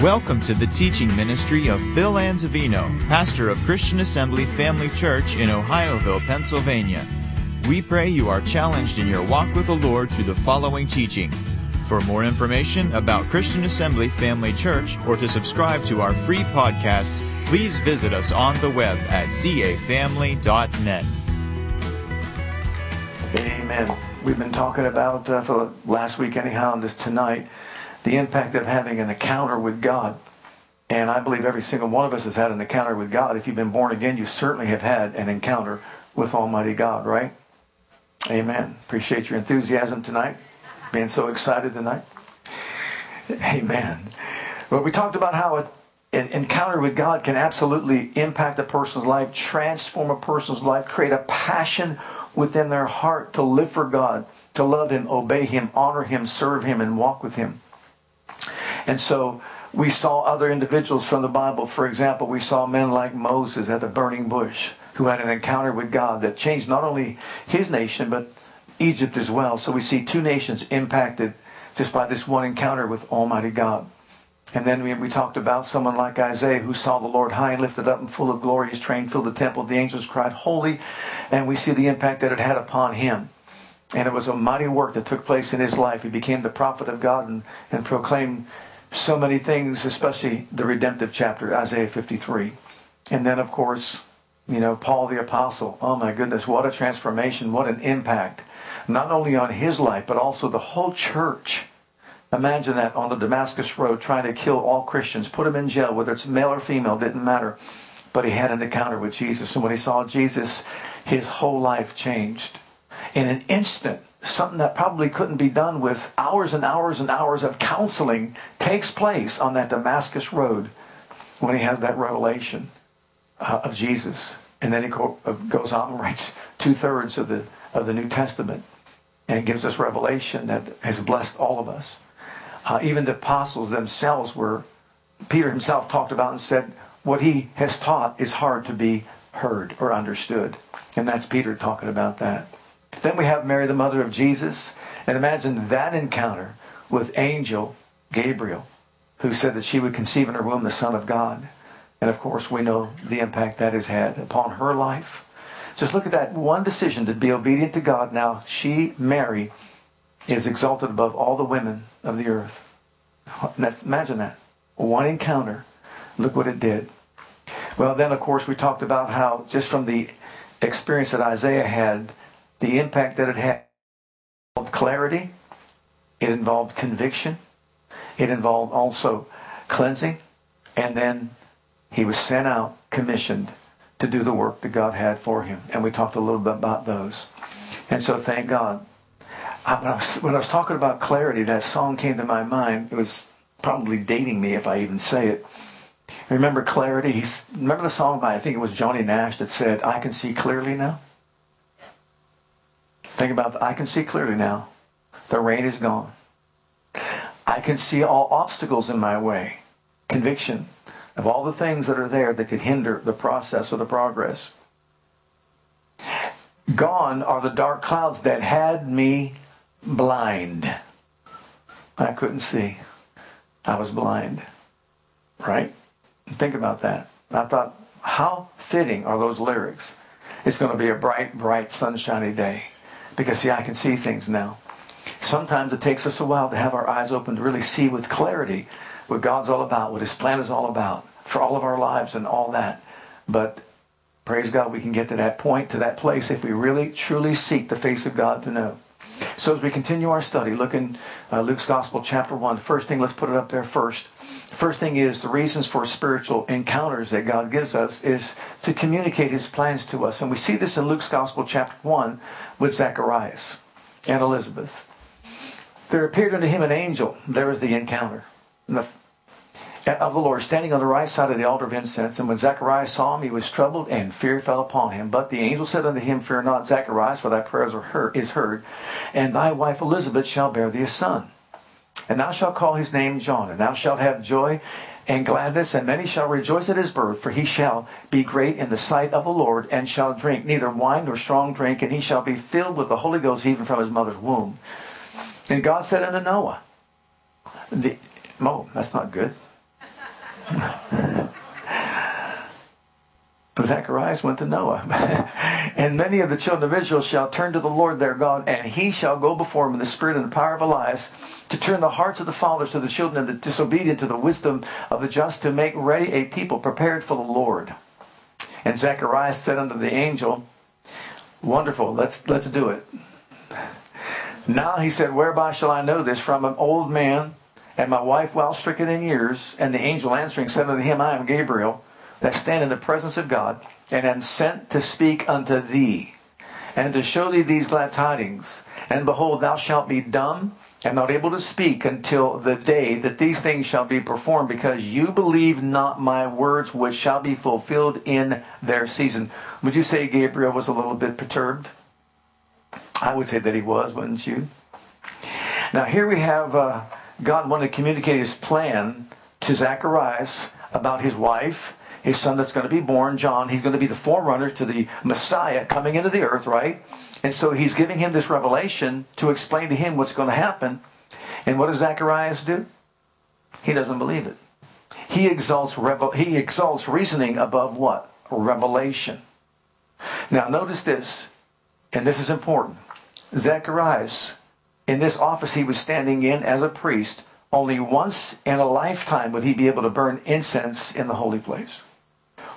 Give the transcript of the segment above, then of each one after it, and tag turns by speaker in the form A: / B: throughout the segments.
A: Welcome to the teaching ministry of Bill Anzavino, pastor of Christian Assembly Family Church in Ohioville, Pennsylvania. We pray you are challenged in your walk with the Lord through the following teaching. For more information about Christian Assembly Family Church or to subscribe to our free podcasts, please visit us on the web at cafamily.net.
B: Amen. We've been talking about, uh, for last week anyhow, and this tonight, the impact of having an encounter with God. And I believe every single one of us has had an encounter with God. If you've been born again, you certainly have had an encounter with Almighty God, right? Amen. Appreciate your enthusiasm tonight. Being so excited tonight. Amen. Well, we talked about how an encounter with God can absolutely impact a person's life, transform a person's life, create a passion within their heart to live for God, to love Him, obey Him, honor Him, serve Him, and walk with Him. And so we saw other individuals from the Bible. For example, we saw men like Moses at the burning bush who had an encounter with God that changed not only his nation, but Egypt as well. So we see two nations impacted just by this one encounter with Almighty God. And then we, we talked about someone like Isaiah who saw the Lord high and lifted up and full of glory. His train filled the temple. The angels cried, Holy. And we see the impact that it had upon him. And it was a mighty work that took place in his life. He became the prophet of God and, and proclaimed so many things, especially the redemptive chapter, Isaiah 53. And then, of course, you know, Paul the Apostle. Oh my goodness, what a transformation, what an impact. Not only on his life, but also the whole church. Imagine that on the Damascus Road, trying to kill all Christians, put them in jail, whether it's male or female, didn't matter. But he had an encounter with Jesus. And when he saw Jesus, his whole life changed. In an instant, something that probably couldn't be done with hours and hours and hours of counseling takes place on that Damascus Road when he has that revelation uh, of Jesus. And then he uh, goes on and writes two thirds of the, of the New Testament and gives us revelation that has blessed all of us. Uh, even the apostles themselves were, Peter himself talked about and said, what he has taught is hard to be heard or understood. And that's Peter talking about that. Then we have Mary, the mother of Jesus. And imagine that encounter with angel Gabriel, who said that she would conceive in her womb the Son of God. And of course, we know the impact that has had upon her life. Just look at that one decision to be obedient to God. Now, she, Mary, is exalted above all the women of the earth. Let's imagine that. One encounter. Look what it did. Well, then, of course, we talked about how, just from the experience that Isaiah had, the impact that it had involved clarity, it involved conviction, it involved also cleansing, and then he was sent out, commissioned to do the work that God had for him. And we talked a little bit about those. And so thank God. I, when, I was, when I was talking about clarity, that song came to my mind. It was probably dating me if I even say it. Remember clarity? Remember the song by, I think it was Johnny Nash that said, I can see clearly now? Think about that. I can see clearly now. The rain is gone. I can see all obstacles in my way. Conviction of all the things that are there that could hinder the process or the progress. Gone are the dark clouds that had me blind. I couldn't see. I was blind. Right? Think about that. I thought, how fitting are those lyrics? It's going to be a bright, bright, sunshiny day. Because, see, I can see things now. Sometimes it takes us a while to have our eyes open to really see with clarity what God's all about, what His plan is all about for all of our lives and all that. But praise God, we can get to that point, to that place, if we really, truly seek the face of God to know. So as we continue our study, look in uh, Luke's Gospel, chapter 1. First thing, let's put it up there first. First thing is the reasons for spiritual encounters that God gives us is to communicate his plans to us. And we see this in Luke's Gospel, chapter 1, with Zacharias and Elizabeth. There appeared unto him an angel. There was the encounter of the Lord standing on the right side of the altar of incense. And when Zacharias saw him, he was troubled, and fear fell upon him. But the angel said unto him, Fear not, Zacharias, for thy prayers are heard, is heard, and thy wife Elizabeth shall bear thee a son. And thou shalt call his name John, and thou shalt have joy and gladness, and many shall rejoice at his birth, for he shall be great in the sight of the Lord, and shall drink neither wine nor strong drink, and he shall be filled with the Holy Ghost even from his mother's womb. And God said unto Noah, the, Oh, that's not good. Zacharias went to Noah. and many of the children of Israel shall turn to the Lord their God, and he shall go before him in the spirit and the power of Elias, to turn the hearts of the fathers to the children and the disobedient to the wisdom of the just, to make ready a people prepared for the Lord. And Zacharias said unto the angel, Wonderful, let's let's do it. Now he said, Whereby shall I know this? From an old man and my wife well stricken in years. And the angel answering said unto him, I am Gabriel that stand in the presence of God, and am sent to speak unto thee, and to show thee these glad tidings. And behold, thou shalt be dumb and not able to speak until the day that these things shall be performed, because you believe not my words, which shall be fulfilled in their season. Would you say Gabriel was a little bit perturbed? I would say that he was, wouldn't you? Now, here we have uh, God wanting to communicate his plan to Zacharias about his wife his son that's going to be born, John. He's going to be the forerunner to the Messiah coming into the earth, right? And so he's giving him this revelation to explain to him what's going to happen. And what does Zacharias do? He doesn't believe it. He exalts, revel- he exalts reasoning above what? Revelation. Now, notice this, and this is important. Zacharias, in this office he was standing in as a priest, only once in a lifetime would he be able to burn incense in the holy place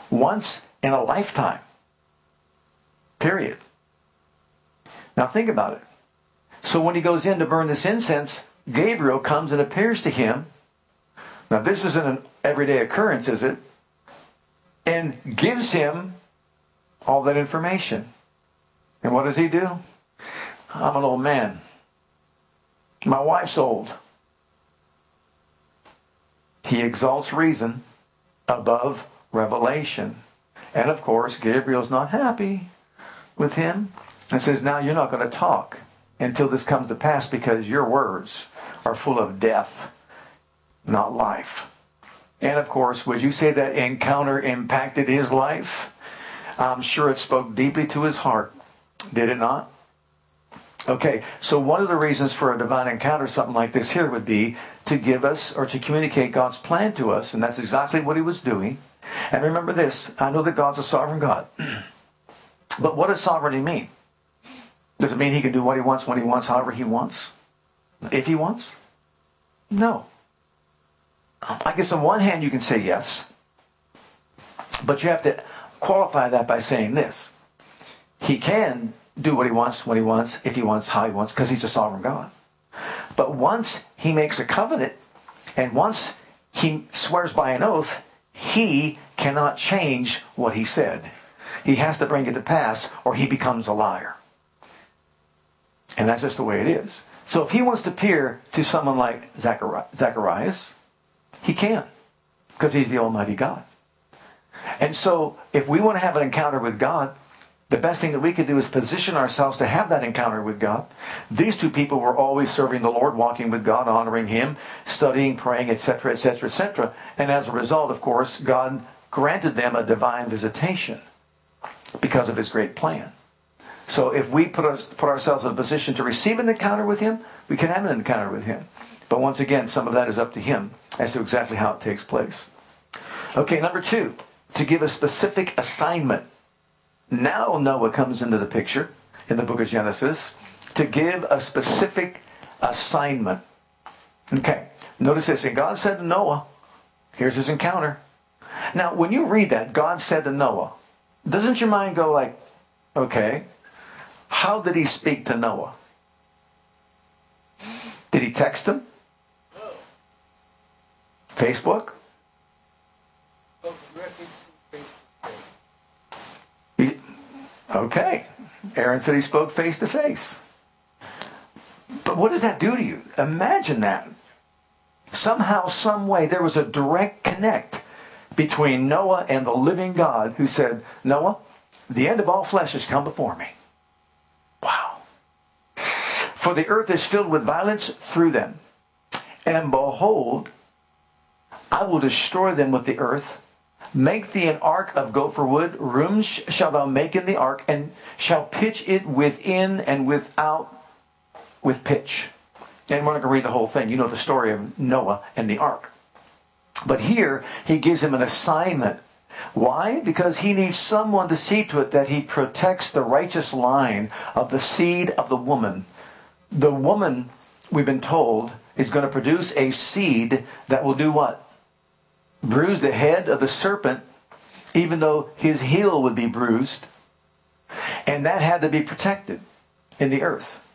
B: once in a lifetime. Period. Now think about it. So when he goes in to burn this incense, Gabriel comes and appears to him. Now this isn't an everyday occurrence, is it? And gives him all that information. And what does he do? I'm an old man. My wife's old. He exalts reason above revelation. And of course, Gabriel's not happy with him and says, Now you're not going to talk until this comes to pass because your words are full of death, not life. And of course, would you say that encounter impacted his life? I'm sure it spoke deeply to his heart. Did it not? Okay, so one of the reasons for a divine encounter, something like this here, would be to give us or to communicate God's plan to us, and that's exactly what he was doing. And remember this I know that God's a sovereign God. but what does sovereignty mean? Does it mean he can do what he wants when he wants, however he wants? If he wants? No. I guess on one hand you can say yes, but you have to qualify that by saying this. He can do what he wants when he wants, if he wants, how he wants, because he's a sovereign God. But once he makes a covenant, and once he swears by an oath, he cannot change what he said. He has to bring it to pass or he becomes a liar. And that's just the way it is. So if he wants to appear to someone like Zacharias, he can because he's the Almighty God. And so if we want to have an encounter with God, the best thing that we could do is position ourselves to have that encounter with God. These two people were always serving the Lord, walking with God, honoring Him, studying, praying, etc., etc., etc. And as a result, of course, God granted them a divine visitation because of His great plan. So if we put, us, put ourselves in a position to receive an encounter with Him, we can have an encounter with Him. But once again, some of that is up to Him as to exactly how it takes place. Okay, number two, to give a specific assignment now Noah comes into the picture in the book of Genesis to give a specific assignment. Okay, notice this. And God said to Noah, here's his encounter. Now, when you read that, God said to Noah, doesn't your mind go like, okay, how did he speak to Noah? Did he text him? Facebook? Okay. Aaron said he spoke face to face. But what does that do to you? Imagine that. Somehow, some way, there was a direct connect between Noah and the living God who said, Noah, the end of all flesh has come before me. Wow. For the earth is filled with violence through them. And behold, I will destroy them with the earth Make thee an ark of gopher wood. Rooms shall thou make in the ark, and shall pitch it within and without with pitch. And we're not going to read the whole thing. You know the story of Noah and the ark. But here, he gives him an assignment. Why? Because he needs someone to see to it that he protects the righteous line of the seed of the woman. The woman, we've been told, is going to produce a seed that will do what? Bruise the head of the serpent, even though his heel would be bruised. And that had to be protected in the earth.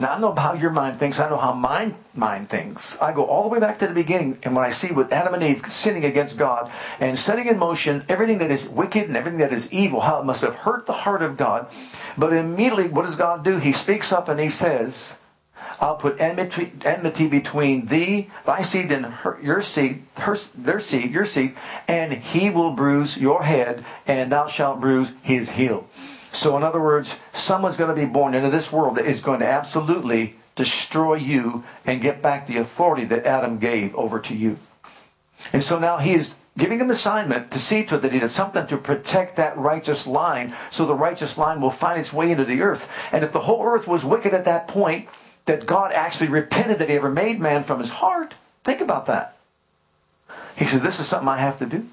B: Now I know how your mind thinks. I know how my mind thinks. I go all the way back to the beginning, and when I see with Adam and Eve sinning against God and setting in motion everything that is wicked and everything that is evil, how it must have hurt the heart of God. But immediately, what does God do? He speaks up and he says, "I'll put enmity, enmity between thee, thy seed, and her, your seed, her, their seed, your seed, and he will bruise your head, and thou shalt bruise his heel." So, in other words, someone's going to be born into this world that is going to absolutely destroy you and get back the authority that Adam gave over to you. And so now he is giving him assignment to see to it that he does something to protect that righteous line so the righteous line will find its way into the earth. And if the whole earth was wicked at that point, that God actually repented that he ever made man from his heart, think about that. He said, This is something I have to do.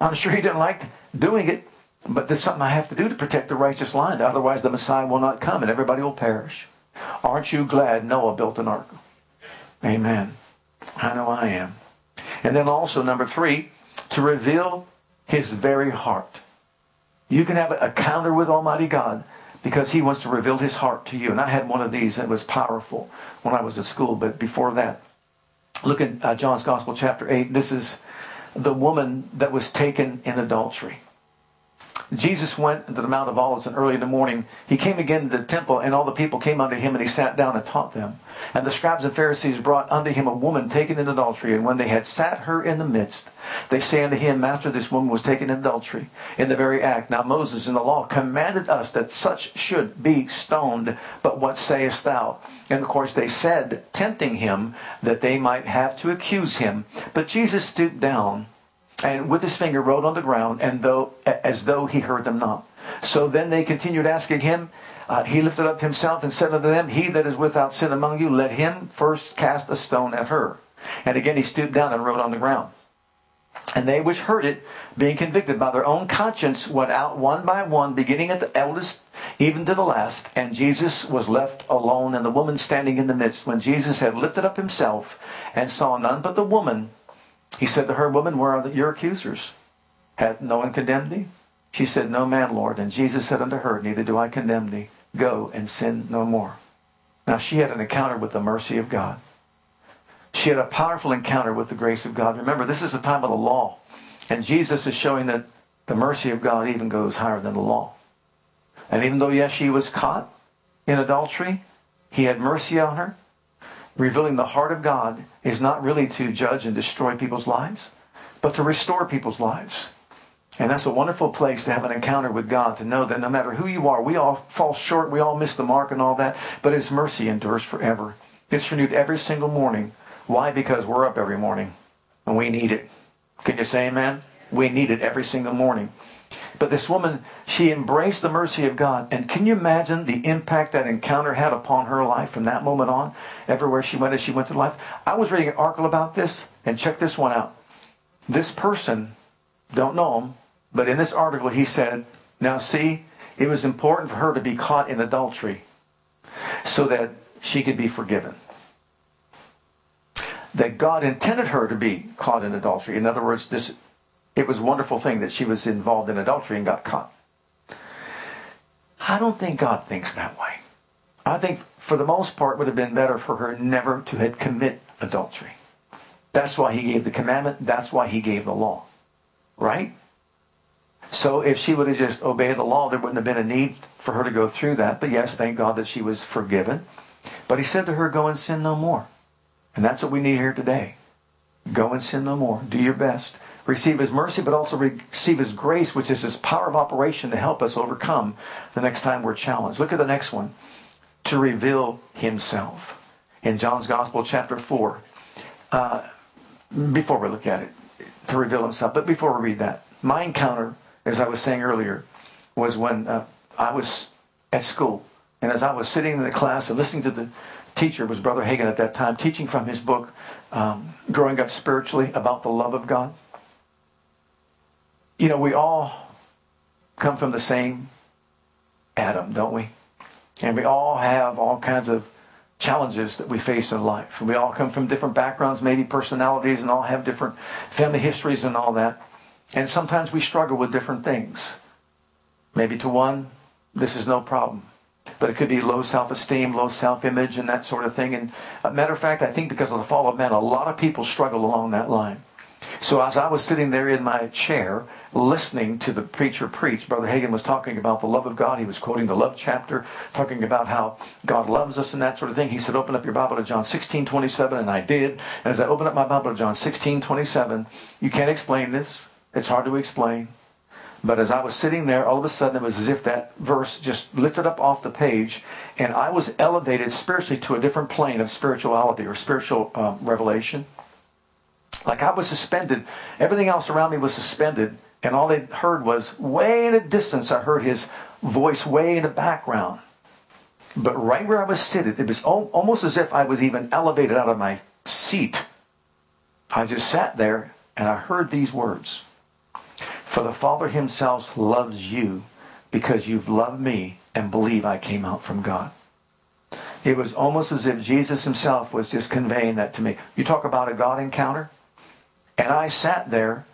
B: I'm sure he didn't like doing it, but there's something I have to do to protect the righteous line. Otherwise, the Messiah will not come and everybody will perish. Aren't you glad Noah built an ark? Amen. I know I am. And then also, number three, to reveal his very heart. You can have a counter with Almighty God because he wants to reveal his heart to you. And I had one of these that was powerful when I was at school, but before that, look at uh, John's Gospel, chapter 8. This is the woman that was taken in adultery. Jesus went to the Mount of Olives, and early in the morning he came again to the temple, and all the people came unto him, and he sat down and taught them. And the scribes and Pharisees brought unto him a woman taken in adultery, and when they had sat her in the midst, they say unto him, Master, this woman was taken in adultery in the very act. Now Moses in the law commanded us that such should be stoned, but what sayest thou? And of course they said, tempting him, that they might have to accuse him. But Jesus stooped down and with his finger wrote on the ground, and though as though he heard them not. So then they continued asking him. Uh, he lifted up himself and said unto them, He that is without sin among you, let him first cast a stone at her. And again he stooped down and wrote on the ground. And they which heard it, being convicted by their own conscience, went out one by one, beginning at the eldest, even to the last. And Jesus was left alone, and the woman standing in the midst. When Jesus had lifted up himself and saw none but the woman, he said to her, Woman, where are your accusers? Hath no one condemned thee? She said, No man, Lord. And Jesus said unto her, Neither do I condemn thee. Go and sin no more. Now she had an encounter with the mercy of God. She had a powerful encounter with the grace of God. Remember, this is the time of the law. And Jesus is showing that the mercy of God even goes higher than the law. And even though, yes, she was caught in adultery, he had mercy on her revealing the heart of God is not really to judge and destroy people's lives, but to restore people's lives. And that's a wonderful place to have an encounter with God, to know that no matter who you are, we all fall short, we all miss the mark and all that, but His mercy endures forever. It's renewed every single morning. Why? Because we're up every morning and we need it. Can you say amen? We need it every single morning. But this woman, she embraced the mercy of God. And can you imagine the impact that encounter had upon her life from that moment on, everywhere she went as she went through life? I was reading an article about this, and check this one out. This person, don't know him, but in this article he said, now see, it was important for her to be caught in adultery so that she could be forgiven. That God intended her to be caught in adultery. In other words, this it was a wonderful thing that she was involved in adultery and got caught. I don't think God thinks that way. I think for the most part it would have been better for her never to have commit adultery. That's why he gave the commandment. That's why he gave the law. Right? So if she would have just obeyed the law, there wouldn't have been a need for her to go through that. But yes, thank God that she was forgiven. But he said to her, go and sin no more. And that's what we need here today. Go and sin no more. Do your best receive his mercy, but also receive his grace, which is his power of operation to help us overcome the next time we're challenged. Look at the next one. To reveal himself. In John's Gospel, chapter 4. Uh, before we look at it, to reveal himself. But before we read that, my encounter, as I was saying earlier, was when uh, I was at school. And as I was sitting in the class and listening to the teacher was Brother Hagin at that time, teaching from his book, um, Growing Up Spiritually, about the love of God. You know, we all come from the same Adam, don't we? And we all have all kinds of challenges that we face in life. We all come from different backgrounds, maybe personalities, and all have different family histories and all that. And sometimes we struggle with different things. Maybe to one, this is no problem. But it could be low self-esteem, low self-image, and that sort of thing. And a matter of fact, I think because of the fall of man, a lot of people struggle along that line. So as I was sitting there in my chair, listening to the preacher preach, Brother Hagin was talking about the love of God. He was quoting the love chapter, talking about how God loves us and that sort of thing. He said, open up your Bible to John 16, 27, and I did. And as I opened up my Bible to John 16, 27, you can't explain this. It's hard to explain. But as I was sitting there, all of a sudden it was as if that verse just lifted up off the page, and I was elevated spiritually to a different plane of spirituality or spiritual um, revelation. Like I was suspended. Everything else around me was suspended, and all they heard was way in the distance. I heard his voice way in the background. But right where I was seated, it was almost as if I was even elevated out of my seat. I just sat there and I heard these words. For the Father himself loves you because you've loved me and believe I came out from God. It was almost as if Jesus himself was just conveying that to me. You talk about a God encounter? And I sat there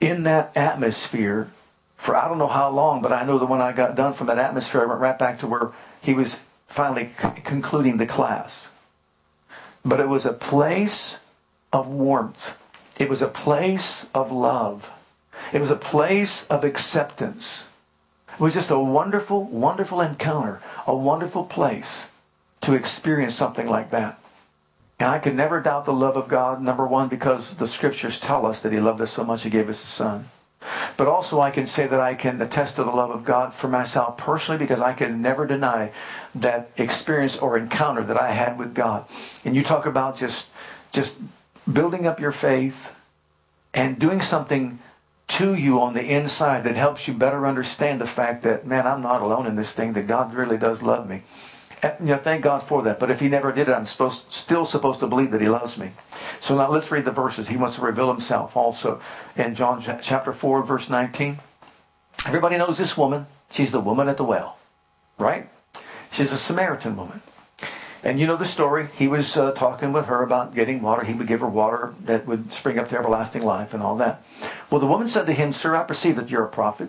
B: in that atmosphere for I don't know how long, but I know that when I got done from that atmosphere, I went right back to where he was finally c- concluding the class. But it was a place of warmth. It was a place of love. It was a place of acceptance. It was just a wonderful, wonderful encounter, a wonderful place to experience something like that. And I could never doubt the love of God, number one, because the scriptures tell us that He loved us so much He gave us a Son. But also, I can say that I can attest to the love of God for myself personally because I can never deny that experience or encounter that I had with God. And you talk about just, just building up your faith and doing something to you on the inside that helps you better understand the fact that, man, I'm not alone in this thing, that God really does love me. And, you know, thank God for that. But if He never did it, I'm supposed, still supposed to believe that He loves me. So now let's read the verses. He wants to reveal Himself also in John chapter 4, verse 19. Everybody knows this woman. She's the woman at the well, right? She's a Samaritan woman. And you know the story. He was uh, talking with her about getting water. He would give her water that would spring up to everlasting life and all that. Well, the woman said to him, Sir, I perceive that you're a prophet.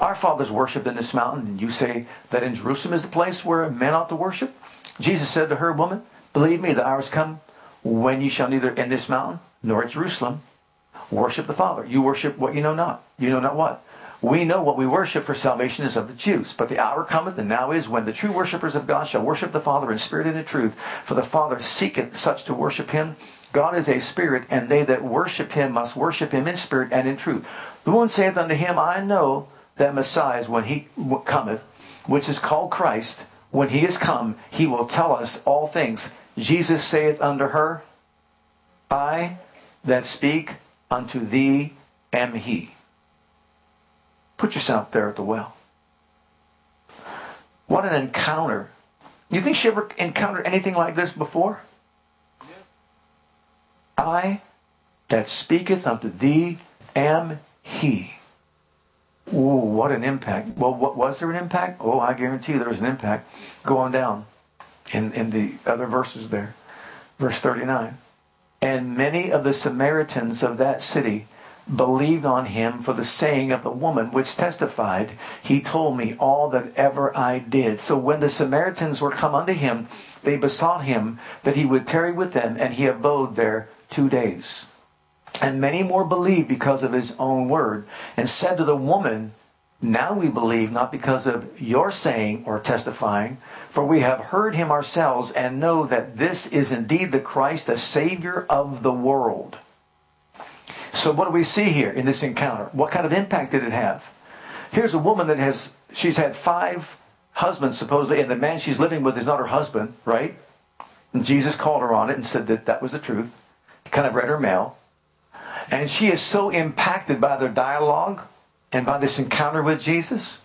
B: Our fathers worshipped in this mountain, and you say that in Jerusalem is the place where men ought to worship? Jesus said to her, Woman, believe me, the hours come when you shall neither in this mountain nor at Jerusalem worship the Father. You worship what you know not. You know not what? We know what we worship for salvation is of the Jews. But the hour cometh, and now is, when the true worshippers of God shall worship the Father in spirit and in truth. For the Father seeketh such to worship him. God is a spirit, and they that worship him must worship him in spirit and in truth. The one saith unto him, I know that Messiah, when he cometh, which is called Christ, when he is come, he will tell us all things. Jesus saith unto her, I that speak unto thee am he. Put yourself there at the well. What an encounter. You think she ever encountered anything like this before? I that speaketh unto thee am he. Ooh, what an impact. Well, what was there an impact? Oh, I guarantee you there was an impact. Go on down in, in the other verses there. Verse 39. And many of the Samaritans of that city believed on him for the saying of the woman, which testified, He told me all that ever I did. So when the Samaritans were come unto him, they besought him that he would tarry with them, and he abode there two days. And many more believed because of his own word, and said to the woman, Now we believe not because of your saying or testifying, for we have heard him ourselves and know that this is indeed the Christ, the Savior of the world. So what do we see here in this encounter? What kind of impact did it have? Here's a woman that has, she's had five husbands supposedly, and the man she's living with is not her husband, right? And Jesus called her on it and said that that was the truth. Kind of read her mail. And she is so impacted by their dialogue and by this encounter with Jesus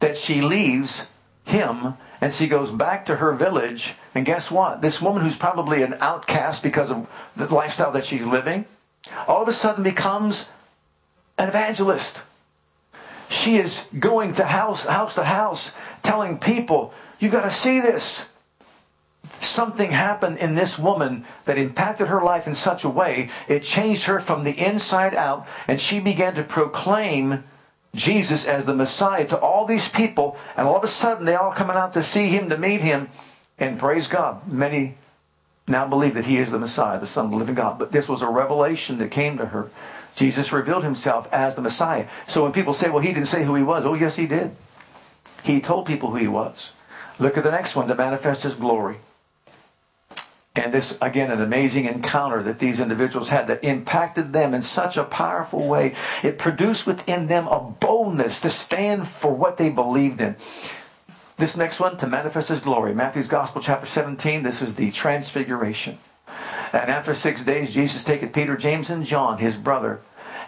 B: that she leaves him and she goes back to her village. And guess what? This woman who's probably an outcast because of the lifestyle that she's living, all of a sudden becomes an evangelist. She is going to house, house to house telling people, you got to see this. Something happened in this woman that impacted her life in such a way, it changed her from the inside out, and she began to proclaim Jesus as the Messiah to all these people, and all of a sudden they all coming out to see him, to meet him, and praise God. Many now believe that he is the Messiah, the Son of the living God. But this was a revelation that came to her. Jesus revealed himself as the Messiah. So when people say, well, he didn't say who he was, oh, yes, he did. He told people who he was. Look at the next one to manifest his glory. And this, again, an amazing encounter that these individuals had that impacted them in such a powerful way. It produced within them a boldness to stand for what they believed in. This next one, to manifest his glory. Matthew's Gospel, chapter 17, this is the transfiguration. And after six days, Jesus taketh Peter, James, and John, his brother,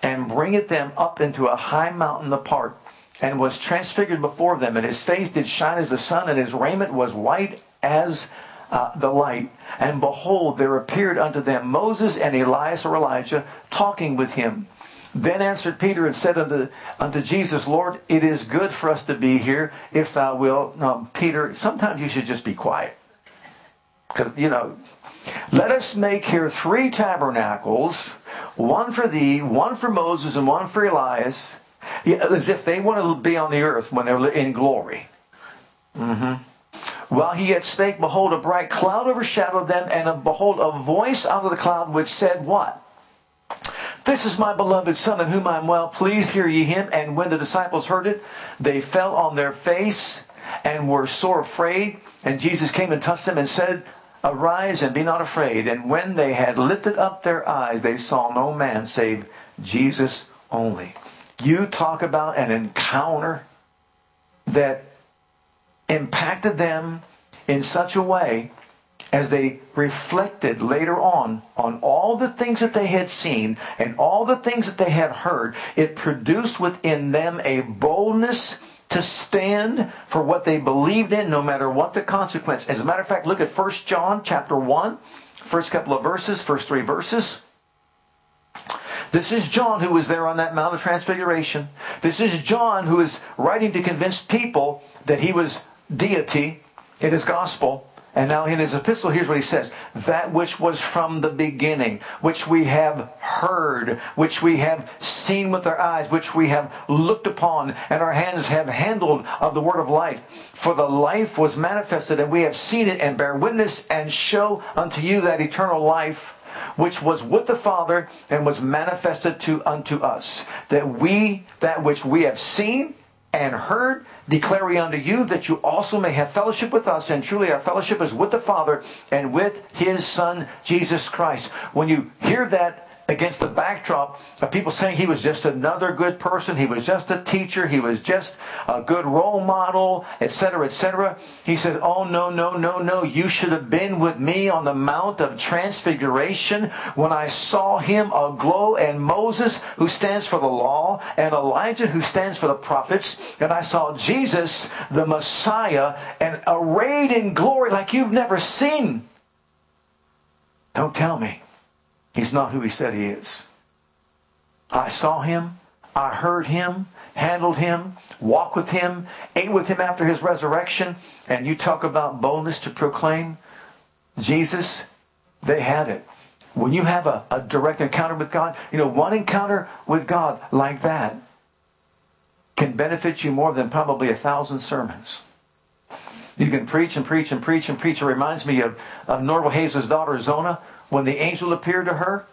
B: and bringeth them up into a high mountain apart, and was transfigured before them. And his face did shine as the sun, and his raiment was white as uh, the light. And behold, there appeared unto them Moses and Elias or Elijah talking with him. Then answered Peter and said unto, unto Jesus, Lord, it is good for us to be here, if thou wilt. Peter, sometimes you should just be quiet. Because, you know, let us make here three tabernacles, one for thee, one for Moses, and one for Elias, as if they want to be on the earth when they're in glory. Mm-hmm. While he yet spake, behold, a bright cloud overshadowed them, and a, behold, a voice out of the cloud which said, What? This is my beloved Son, in whom I am well pleased. Hear ye him. And when the disciples heard it, they fell on their face and were sore afraid. And Jesus came and touched them and said, Arise and be not afraid. And when they had lifted up their eyes, they saw no man save Jesus only. You talk about an encounter that impacted them in such a way as they reflected later on on all the things that they had seen and all the things that they had heard it produced within them a boldness to stand for what they believed in no matter what the consequence as a matter of fact look at 1 john chapter 1 first couple of verses first three verses this is John who was there on that Mount of Transfiguration. This is John who is writing to convince people that he was deity in his gospel. And now in his epistle, here's what he says That which was from the beginning, which we have heard, which we have seen with our eyes, which we have looked upon, and our hands have handled of the word of life. For the life was manifested, and we have seen it, and bear witness, and show unto you that eternal life which was with the Father and was manifested to unto us. That we, that which we have seen and heard, declare we unto you that you also may have fellowship with us. And truly, our fellowship is with the Father and with his Son, Jesus Christ. When you hear that, against the backdrop of people saying he was just another good person, he was just a teacher, he was just a good role model, etc., etc. He said, Oh, no, no, no, no. You should have been with me on the Mount of Transfiguration when I saw him aglow, and Moses, who stands for the law, and Elijah, who stands for the prophets, and I saw Jesus, the Messiah, and arrayed in glory like you've never seen. Don't tell me. He's not who he said he is. I saw him, I heard him, handled him, walked with him, ate with him after his resurrection, and you talk about boldness to proclaim Jesus, they had it. When you have a, a direct encounter with God, you know, one encounter with God like that can benefit you more than probably a thousand sermons. You can preach and preach and preach and preach. It reminds me of, of Norvel Hayes' daughter, Zona when the angel appeared to her,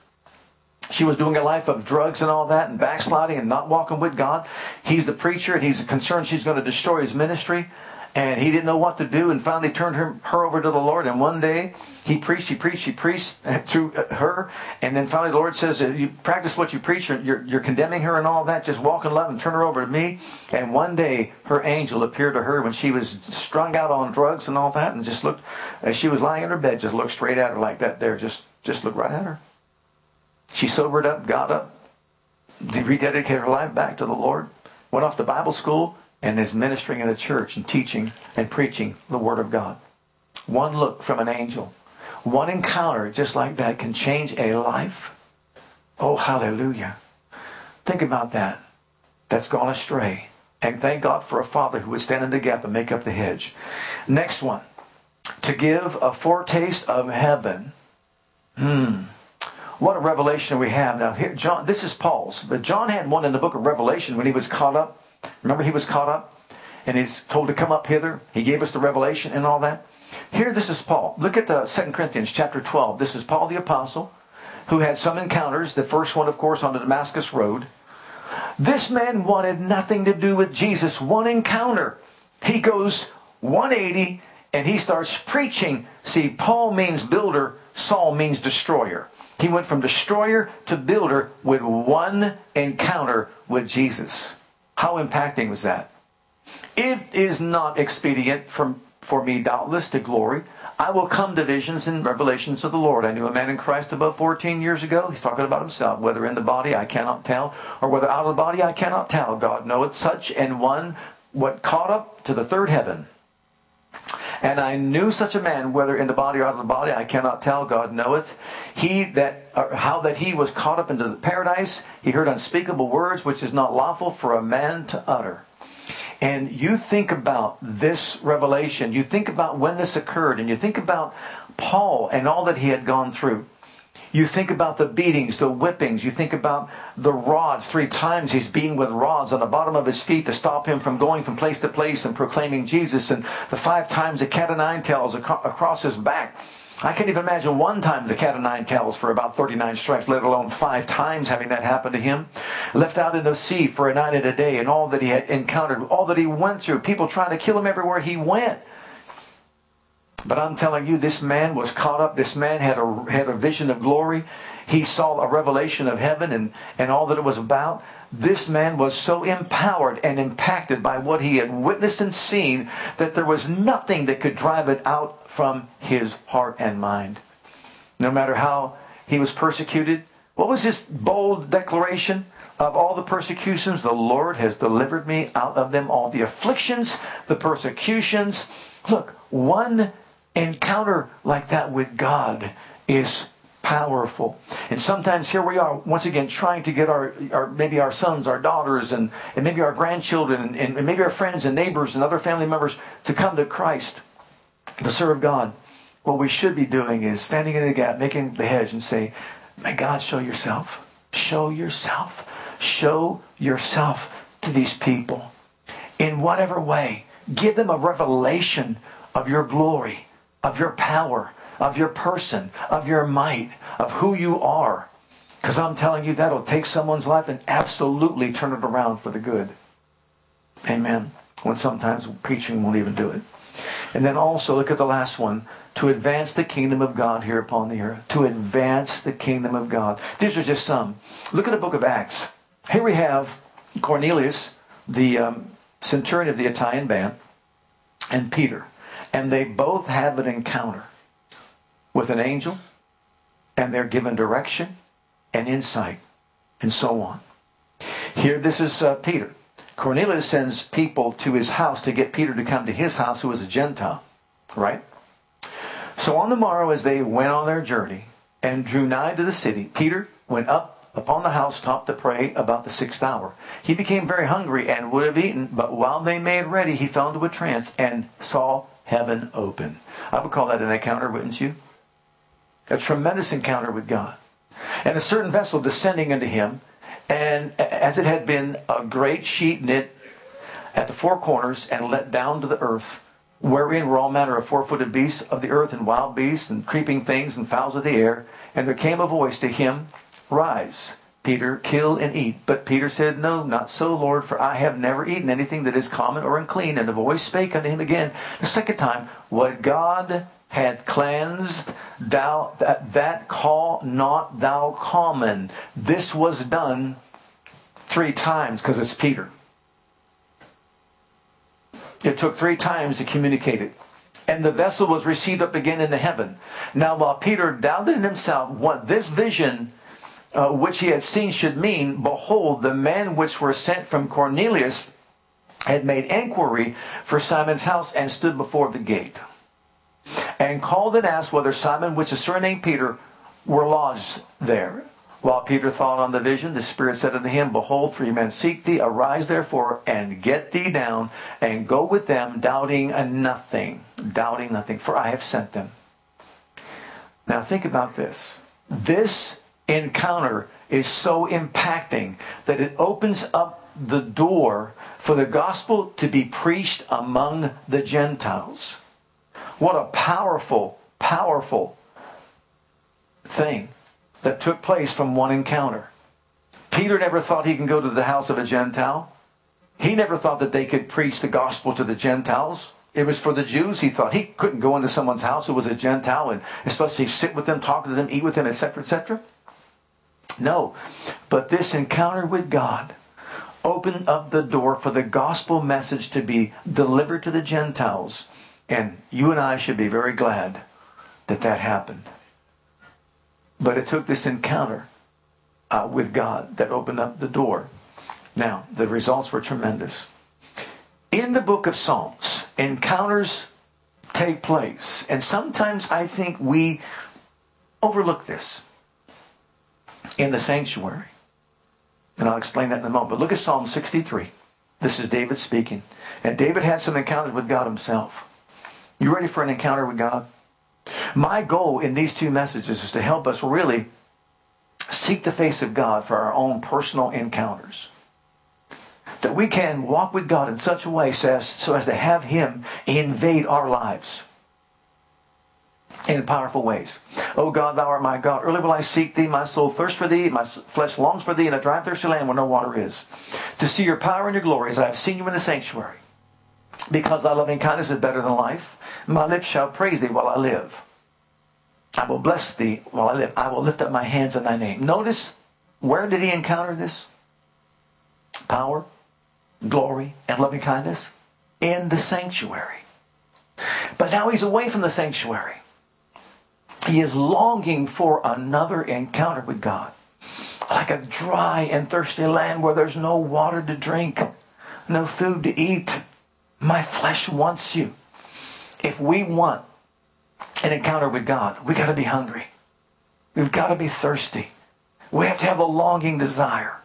B: she was doing a life of drugs and all that and backsliding and not walking with God. He's the preacher and he's concerned she's going to destroy his ministry. And he didn't know what to do and finally turned her, her over to the Lord. And one day he preached, he preached, he preached through her. And then finally the Lord says, You practice what you preach. You're, you're condemning her and all that. Just walk in love and turn her over to me. And one day her angel appeared to her when she was strung out on drugs and all that and just looked, as she was lying in her bed, just looked straight at her like that there, just just look right at her. She sobered up, got up, rededicated her life back to the Lord, went off to Bible school, and is ministering in a church and teaching and preaching the Word of God. One look from an angel, one encounter just like that can change a life. Oh, hallelujah. Think about that. That's gone astray. And thank God for a father who would stand in the gap and make up the hedge. Next one. To give a foretaste of heaven. Hmm. What a revelation we have. Now here John this is Paul's, but John had one in the book of Revelation when he was caught up. Remember he was caught up? And he's told to come up hither. He gave us the revelation and all that. Here this is Paul. Look at the 2 Corinthians chapter 12. This is Paul the apostle who had some encounters. The first one, of course, on the Damascus Road. This man wanted nothing to do with Jesus. One encounter. He goes 180 and he starts preaching. See, Paul means builder, Saul means destroyer. He went from destroyer to builder with one encounter with Jesus. How impacting was that? It is not expedient for, for me, doubtless, to glory. I will come to visions and revelations of the Lord. I knew a man in Christ above 14 years ago. He's talking about himself. Whether in the body, I cannot tell, or whether out of the body, I cannot tell. God knoweth such and one what caught up to the third heaven. And I knew such a man, whether in the body or out of the body, I cannot tell. God knoweth. He that uh, how that he was caught up into the paradise. He heard unspeakable words, which is not lawful for a man to utter. And you think about this revelation, you think about when this occurred, and you think about Paul and all that he had gone through. You think about the beatings, the whippings. You think about the rods. Three times he's beaten with rods on the bottom of his feet to stop him from going from place to place and proclaiming Jesus. And the five times the cat o' nine tails across his back. I can't even imagine one time the cat o' nine tails for about 39 strikes, let alone five times having that happen to him. Left out in the sea for a night and a day, and all that he had encountered, all that he went through, people trying to kill him everywhere he went. But I'm telling you, this man was caught up. This man had a, had a vision of glory. He saw a revelation of heaven and, and all that it was about. This man was so empowered and impacted by what he had witnessed and seen that there was nothing that could drive it out from his heart and mind. No matter how he was persecuted, what was his bold declaration? Of all the persecutions, the Lord has delivered me out of them all. The afflictions, the persecutions. Look, one encounter like that with God is powerful. And sometimes here we are, once again, trying to get our, our maybe our sons, our daughters, and, and maybe our grandchildren, and, and maybe our friends and neighbors and other family members to come to Christ to serve God, what we should be doing is standing in the gap, making the hedge, and say, May God show yourself. Show yourself. Show yourself to these people in whatever way. Give them a revelation of your glory, of your power, of your person, of your might, of who you are. Because I'm telling you, that'll take someone's life and absolutely turn it around for the good. Amen. When sometimes preaching won't even do it. And then also, look at the last one to advance the kingdom of God here upon the earth. To advance the kingdom of God. These are just some. Look at the book of Acts. Here we have Cornelius, the um, centurion of the Italian band, and Peter. And they both have an encounter with an angel, and they're given direction and insight, and so on. Here, this is uh, Peter. Cornelius sends people to his house to get Peter to come to his house, who was a Gentile, right? So on the morrow, as they went on their journey and drew nigh to the city, Peter went up upon the housetop to pray about the sixth hour. He became very hungry and would have eaten, but while they made ready, he fell into a trance and saw heaven open. I would call that an encounter, wouldn't you? A tremendous encounter with God. And a certain vessel descending unto him, and as it had been a great sheet knit at the four corners and let down to the earth, wherein were all manner of four footed beasts of the earth, and wild beasts, and creeping things, and fowls of the air. And there came a voice to him, Rise, Peter, kill and eat. But Peter said, No, not so, Lord, for I have never eaten anything that is common or unclean. And the voice spake unto him again the second time, What God had cleansed, thou that, that call not thou common. This was done three times because it's Peter. It took three times to communicate it. And the vessel was received up again into heaven. Now, while Peter doubted in himself what this vision uh, which he had seen should mean, behold, the men which were sent from Cornelius had made inquiry for Simon's house and stood before the gate and called and asked whether Simon, which is surnamed Peter, were lodged there. While Peter thought on the vision, the Spirit said unto him, Behold, three men seek thee. Arise therefore and get thee down and go with them, doubting nothing. Doubting nothing, for I have sent them. Now think about this. This encounter is so impacting that it opens up the door for the gospel to be preached among the Gentiles. What a powerful, powerful thing that took place from one encounter. Peter never thought he can go to the house of a Gentile. He never thought that they could preach the gospel to the Gentiles. It was for the Jews. He thought he couldn't go into someone's house who was a Gentile and especially sit with them, talk to them, eat with them, etc., etc. No. But this encounter with God opened up the door for the gospel message to be delivered to the Gentiles. And you and I should be very glad that that happened. But it took this encounter uh, with God that opened up the door. Now, the results were tremendous. In the book of Psalms, encounters take place. And sometimes I think we overlook this in the sanctuary. And I'll explain that in a moment. But look at Psalm 63. This is David speaking. And David had some encounters with God himself. You ready for an encounter with God? My goal in these two messages is to help us really seek the face of God for our own personal encounters. That we can walk with God in such a way so as, so as to have Him invade our lives in powerful ways. O God, thou art my God. Early will I seek thee. My soul thirsts for thee. My flesh longs for thee in a dry, thirsty land where no water is. To see your power and your glory as I have seen you in the sanctuary. Because thy loving kindness is better than life. My lips shall praise thee while I live. I will bless thee while I live. I will lift up my hands in thy name. Notice, where did he encounter this? Power, glory, and loving kindness? In the sanctuary. But now he's away from the sanctuary. He is longing for another encounter with God. Like a dry and thirsty land where there's no water to drink, no food to eat. My flesh wants you. If we want an encounter with God, we got to be hungry. We've got to be thirsty. We have to have a longing desire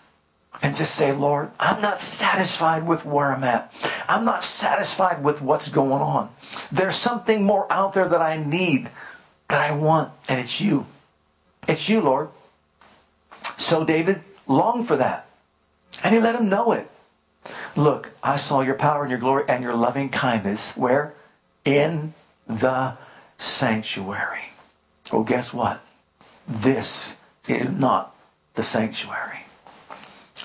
B: and just say, Lord, I'm not satisfied with where I'm at. I'm not satisfied with what's going on. There's something more out there that I need that I want, and it's you. It's you, Lord. So David longed for that. And he let him know it. Look, I saw your power and your glory and your loving kindness. Where? In the sanctuary. Well, guess what? This is not the sanctuary.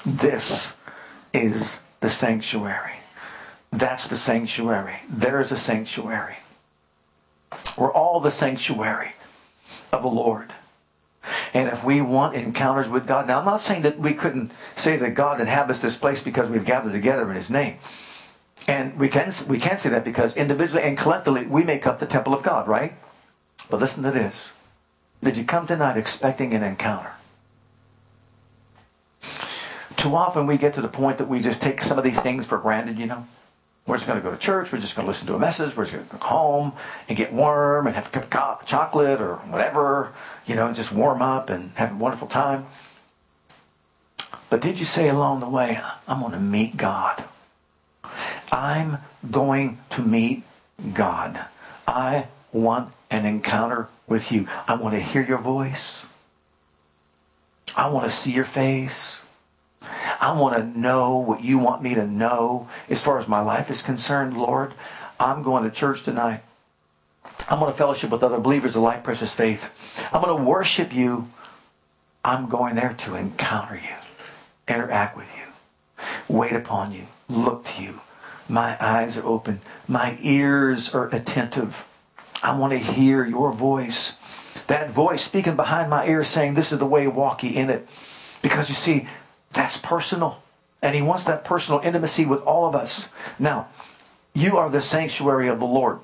B: This is the sanctuary. That's the sanctuary. There's a sanctuary. We're all the sanctuary of the Lord. And if we want encounters with God, now I'm not saying that we couldn't say that God inhabits this place because we've gathered together in His name. And we can we can say that because individually and collectively we make up the temple of God, right? But listen to this. Did you come tonight expecting an encounter? Too often we get to the point that we just take some of these things for granted, you know. We're just going to go to church. We're just going to listen to a message. We're just going to go home and get warm and have a cup of chocolate or whatever, you know, and just warm up and have a wonderful time. But did you say along the way, I'm going to meet God? I'm going to meet God. I want an encounter with you. I want to hear your voice. I want to see your face. I want to know what you want me to know as far as my life is concerned, Lord. I'm going to church tonight. I'm going to fellowship with other believers of light, precious faith. I'm going to worship you. I'm going there to encounter you, interact with you, wait upon you, look to you. My eyes are open. My ears are attentive. I want to hear your voice. That voice speaking behind my ear saying, This is the way, walk ye in it. Because you see, that's personal. And he wants that personal intimacy with all of us. Now, you are the sanctuary of the Lord.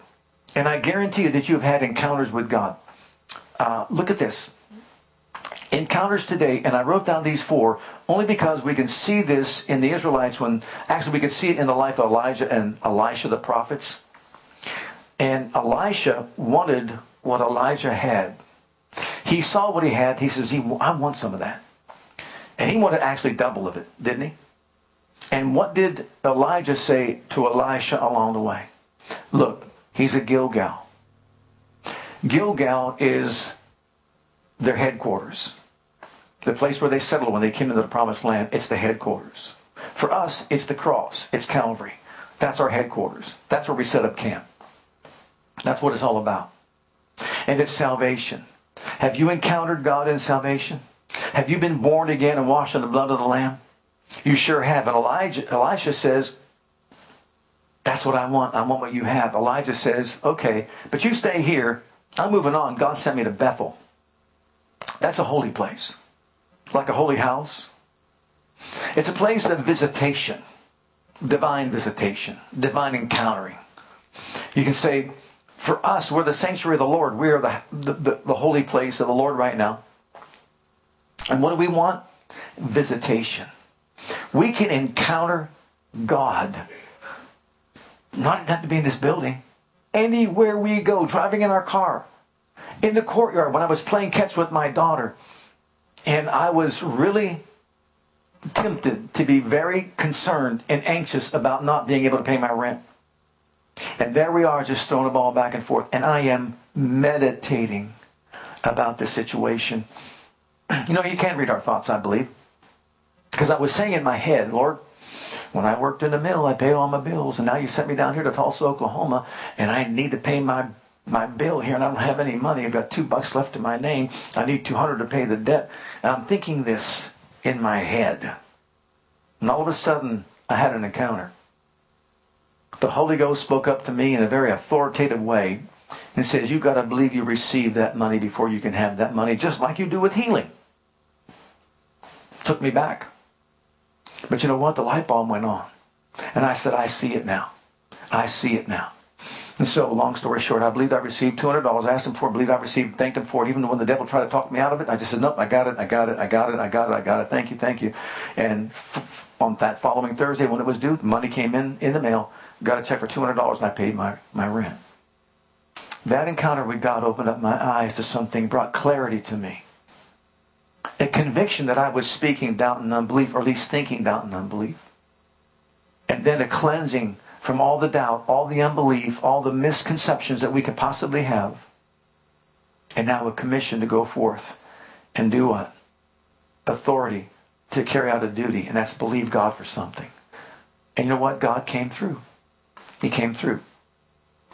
B: And I guarantee you that you have had encounters with God. Uh, look at this. encounters today, and I wrote down these four only because we can see this in the Israelites when actually we can see it in the life of Elijah and Elisha the prophets. And Elisha wanted what Elijah had. He saw what he had. He says, I want some of that. And he wanted actually double of it, didn't he? And what did Elijah say to Elisha along the way? Look, he's a Gilgal. Gilgal is their headquarters. The place where they settled when they came into the promised land, it's the headquarters. For us, it's the cross, it's Calvary. That's our headquarters. That's where we set up camp. That's what it's all about. And it's salvation. Have you encountered God in salvation? Have you been born again and washed in the blood of the Lamb? You sure have. And Elijah, Elisha says, That's what I want. I want what you have. Elijah says, Okay, but you stay here. I'm moving on. God sent me to Bethel. That's a holy place like a holy house. It's a place of visitation, divine visitation, divine encountering. You can say, for us, we're the sanctuary of the Lord. We are the, the, the holy place of the Lord right now. And what do we want? Visitation. We can encounter God. Not have to be in this building. Anywhere we go, driving in our car, in the courtyard, when I was playing catch with my daughter, and I was really tempted to be very concerned and anxious about not being able to pay my rent. And there we are, just throwing a ball back and forth. And I am meditating about the situation. You know, you can't read our thoughts, I believe. Because I was saying in my head, Lord, when I worked in the mill, I paid all my bills. And now you sent me down here to Tulsa, Oklahoma, and I need to pay my my bill here and I don't have any money. I've got two bucks left in my name. I need 200 to pay the debt. And I'm thinking this in my head. And all of a sudden, I had an encounter. The Holy Ghost spoke up to me in a very authoritative way and says, You've got to believe you receive that money before you can have that money, just like you do with healing. Took me back. But you know what? The light bulb went on. And I said, I see it now. I see it now. And so, long story short, I believed I received $200. I asked him for it, believed I received, thanked him for it. Even when the devil tried to talk me out of it, I just said, nope, I got it, I got it, I got it, I got it, I got it. Thank you, thank you. And on that following Thursday, when it was due, money came in in the mail, got a check for $200, and I paid my, my rent. That encounter with God opened up my eyes to something, brought clarity to me. A conviction that I was speaking doubt and unbelief, or at least thinking doubt and unbelief. And then a cleansing from all the doubt, all the unbelief, all the misconceptions that we could possibly have. And now a commission to go forth and do what? Authority to carry out a duty, and that's believe God for something. And you know what? God came through. He came through.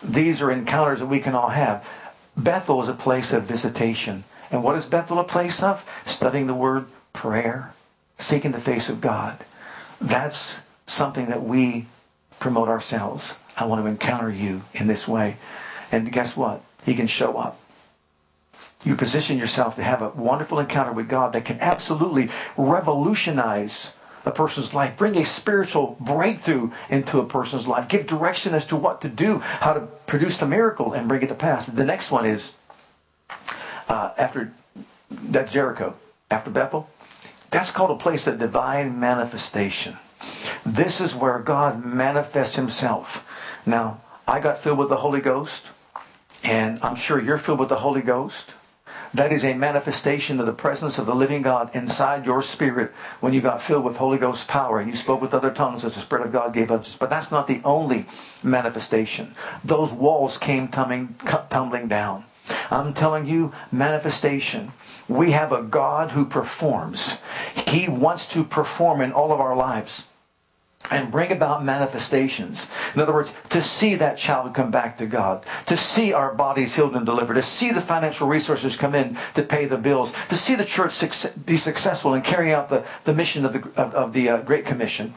B: These are encounters that we can all have. Bethel is a place of visitation. And what is Bethel a place of? Studying the word, prayer, seeking the face of God. That's something that we promote ourselves. I want to encounter you in this way. And guess what? He can show up. You position yourself to have a wonderful encounter with God that can absolutely revolutionize a person's life, bring a spiritual breakthrough into a person's life, give direction as to what to do, how to produce the miracle and bring it to pass. The next one is uh, after that Jericho, after Bethel. That's called a place of divine manifestation. This is where God manifests himself. Now, I got filled with the Holy Ghost, and I'm sure you're filled with the Holy Ghost. That is a manifestation of the presence of the living God inside your spirit when you got filled with Holy Ghost power and you spoke with other tongues as the Spirit of God gave us. But that's not the only manifestation. Those walls came tumbling, tumbling down. I'm telling you, manifestation. We have a God who performs. He wants to perform in all of our lives and bring about manifestations. In other words, to see that child come back to God, to see our bodies healed and delivered, to see the financial resources come in to pay the bills, to see the church be successful and carry out the, the mission of the, of, of the uh, Great Commission,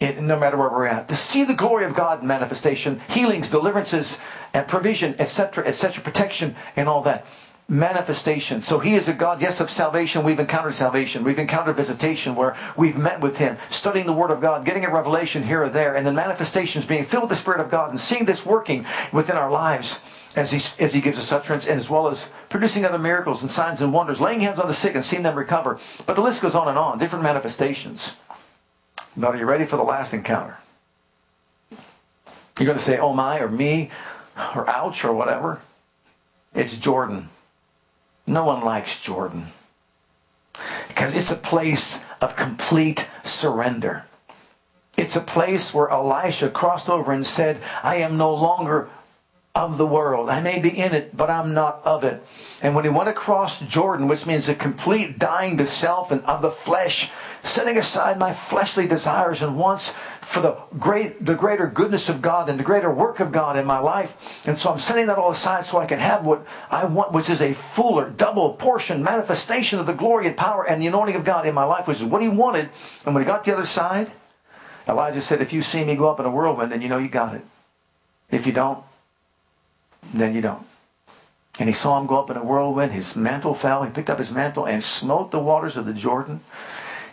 B: in, no matter where we're at, to see the glory of God in manifestation, healings, deliverances, and provision, etc., etc., protection, and all that. manifestation. So he is a God, yes, of salvation. We've encountered salvation. We've encountered visitation where we've met with him, studying the word of God, getting a revelation here or there, and the manifestations being filled with the Spirit of God and seeing this working within our lives as he, as he gives us utterance, and as well as producing other miracles and signs and wonders, laying hands on the sick and seeing them recover. But the list goes on and on, different manifestations. But are you ready for the last encounter? You're going to say, oh my, or me, or ouch, or whatever. It's Jordan. No one likes Jordan. Because it's a place of complete surrender. It's a place where Elisha crossed over and said, I am no longer of the world. I may be in it, but I'm not of it. And when he went across Jordan, which means a complete dying to self and of the flesh, setting aside my fleshly desires and wants for the great the greater goodness of God and the greater work of God in my life. And so I'm setting that all aside so I can have what I want, which is a fuller, double portion manifestation of the glory and power and the anointing of God in my life, which is what he wanted. And when he got to the other side, Elijah said, If you see me go up in a whirlwind, then you know you got it. If you don't, then you don't. And he saw him go up in a whirlwind. His mantle fell. He picked up his mantle and smote the waters of the Jordan.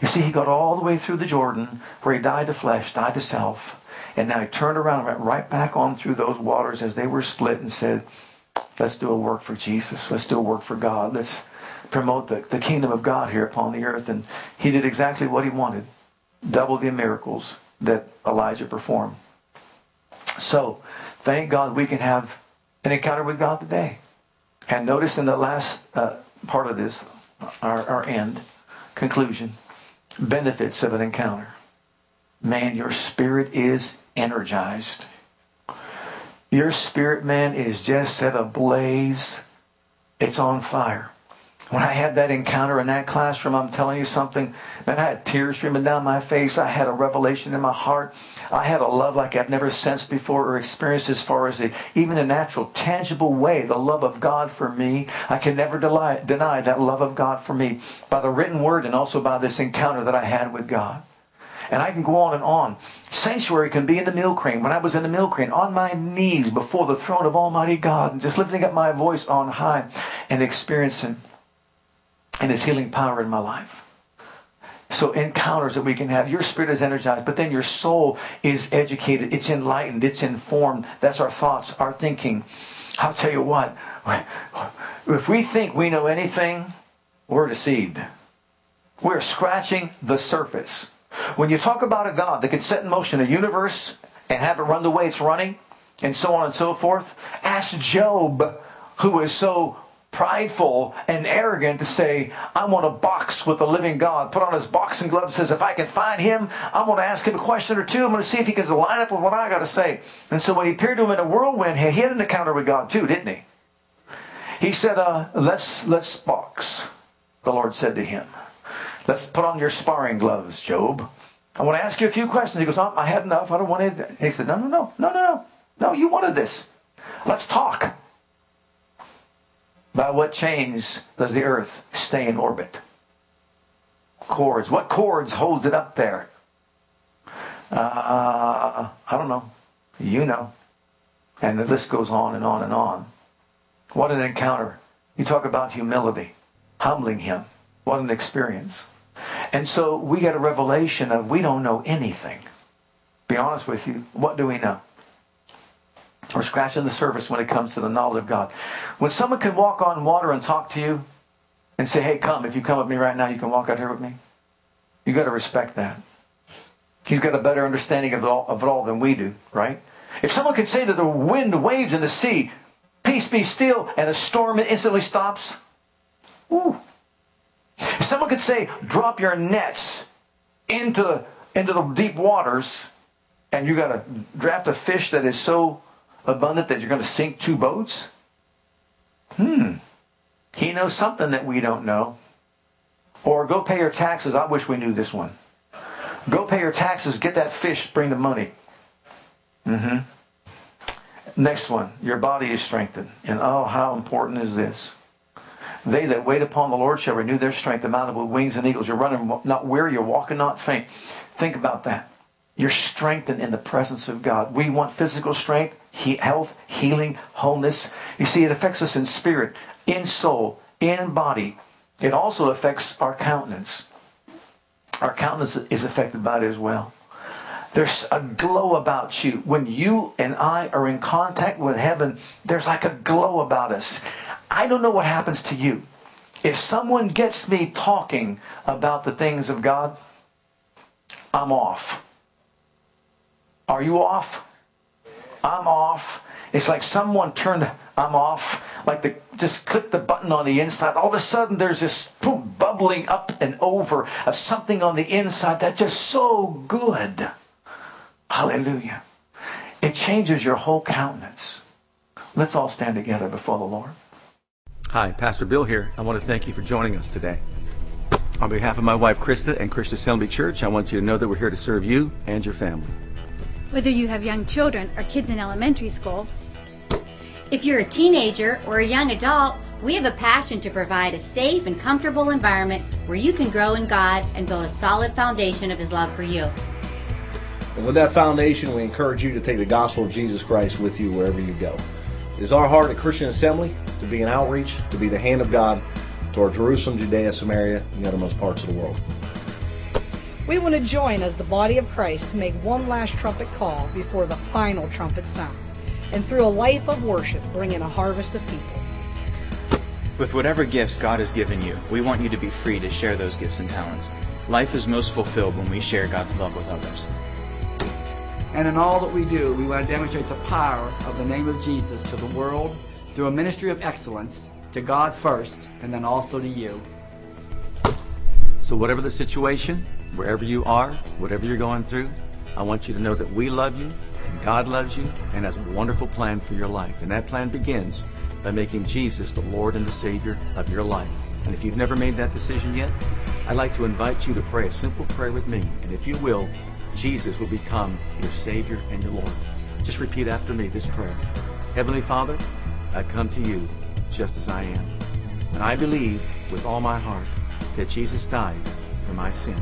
B: You see, he got all the way through the Jordan where he died to flesh, died to self. And now he turned around and went right back on through those waters as they were split and said, Let's do a work for Jesus. Let's do a work for God. Let's promote the, the kingdom of God here upon the earth. And he did exactly what he wanted double the miracles that Elijah performed. So, thank God we can have an encounter with God today. And notice in the last uh, part of this, our, our end, conclusion, benefits of an encounter. Man, your spirit is energized. Your spirit, man, is just set ablaze. It's on fire. When I had that encounter in that classroom, I'm telling you something, man, I had tears streaming down my face. I had a revelation in my heart. I had a love like I've never sensed before or experienced as far as even a natural, tangible way, the love of God for me. I can never deny, deny that love of God for me by the written word and also by this encounter that I had with God. And I can go on and on. Sanctuary can be in the milk crane. When I was in the milk crane, on my knees before the throne of Almighty God, and just lifting up my voice on high and experiencing and his healing power in my life. So encounters that we can have. Your spirit is energized, but then your soul is educated. It's enlightened. It's informed. That's our thoughts, our thinking. I'll tell you what. If we think we know anything, we're deceived. We're scratching the surface. When you talk about a God that can set in motion a universe and have it run the way it's running, and so on and so forth, ask Job, who is so prideful and arrogant to say, I want to box with the living God. Put on his boxing gloves, says, if I can find him, I'm going to ask him a question or two. I'm going to see if he can line up with what I got to say. And so when he appeared to him in a whirlwind, he had an encounter with God too, didn't he? He said, uh, let's, let's box, the Lord said to him. Let's put on your sparring gloves, Job. I want to ask you a few questions. He goes, oh, I had enough. I don't want it. He said, no, no, no, no, no, no. No, you wanted this. Let's talk. By what chains does the earth stay in orbit? Cords. What cords holds it up there? Uh, I don't know. You know. And the list goes on and on and on. What an encounter. You talk about humility, humbling him. What an experience. And so we get a revelation of we don't know anything. Be honest with you. What do we know? We're scratching the surface when it comes to the knowledge of God. When someone can walk on water and talk to you and say, hey, come, if you come with me right now, you can walk out here with me. You got to respect that. He's got a better understanding of it, all, of it all than we do, right? If someone can say that the wind, waves, and the sea, peace be still, and a storm instantly stops, ooh. If someone could say, drop your nets into the, into the deep waters, and you got to draft a fish that is so abundant that you're going to sink two boats? Hmm. He knows something that we don't know. Or go pay your taxes. I wish we knew this one. Go pay your taxes, get that fish, bring the money. Mm-hmm. Next one. Your body is strengthened. And oh, how important is this? They that wait upon the Lord shall renew their strength, the mountain with wings and eagles. You're running not weary, you're walking not faint. Think about that. You're strengthened in the presence of God. We want physical strength, he, health, healing, wholeness. You see, it affects us in spirit.
C: in soul, in body. It also affects our countenance. Our countenance is affected by it as well. There's a glow about you. When you and I are in contact with heaven, there's like a glow about us. I don't know what happens to you. If someone gets me talking about the things of God, I'm off. Are you off? I'm off. It's like someone turned I'm off. Like the just click the button on the inside. All of a sudden there's this boom, bubbling up and over of something on the inside that's just so good. Hallelujah. It changes your whole countenance. Let's all stand together before the Lord.
B: Hi, Pastor Bill here. I want to thank you for joining us today. On behalf of my wife Krista and Christian Assembly Church, I want you to know that we're here to serve you and your family.
D: Whether you have young children or kids in elementary school,
E: if you're a teenager or a young adult, we have a passion to provide a safe and comfortable environment where you can grow in God and build a solid foundation of His love for you.
F: And with that foundation, we encourage you to take the gospel of Jesus Christ with you wherever you go. It is our heart at Christian Assembly to be an outreach, to be the hand of God toward Jerusalem, Judea, Samaria, and the uttermost parts of the world.
G: We want to join as the body of Christ to make one last trumpet call before the final trumpet sound, and through a life of worship, bring in a harvest of people.
A: With whatever gifts God has given you, we want you to be free to share those gifts and talents. Life is most fulfilled when we share God's love with others.
H: And in all that we do, we want to demonstrate the power of the name of Jesus to the world through a ministry of excellence to God first and then also to you.
B: So, whatever the situation, wherever you are, whatever you're going through, I want you to know that we love you and God loves you and has a wonderful plan for your life. And that plan begins by making Jesus the Lord and the Savior of your life. And if you've never made that decision yet, I'd like to invite you to pray a simple prayer with me. And if you will, Jesus will become your Savior and your Lord. Just repeat after me this prayer Heavenly Father, I come to you just as I am. And I believe with all my heart that Jesus died for my sins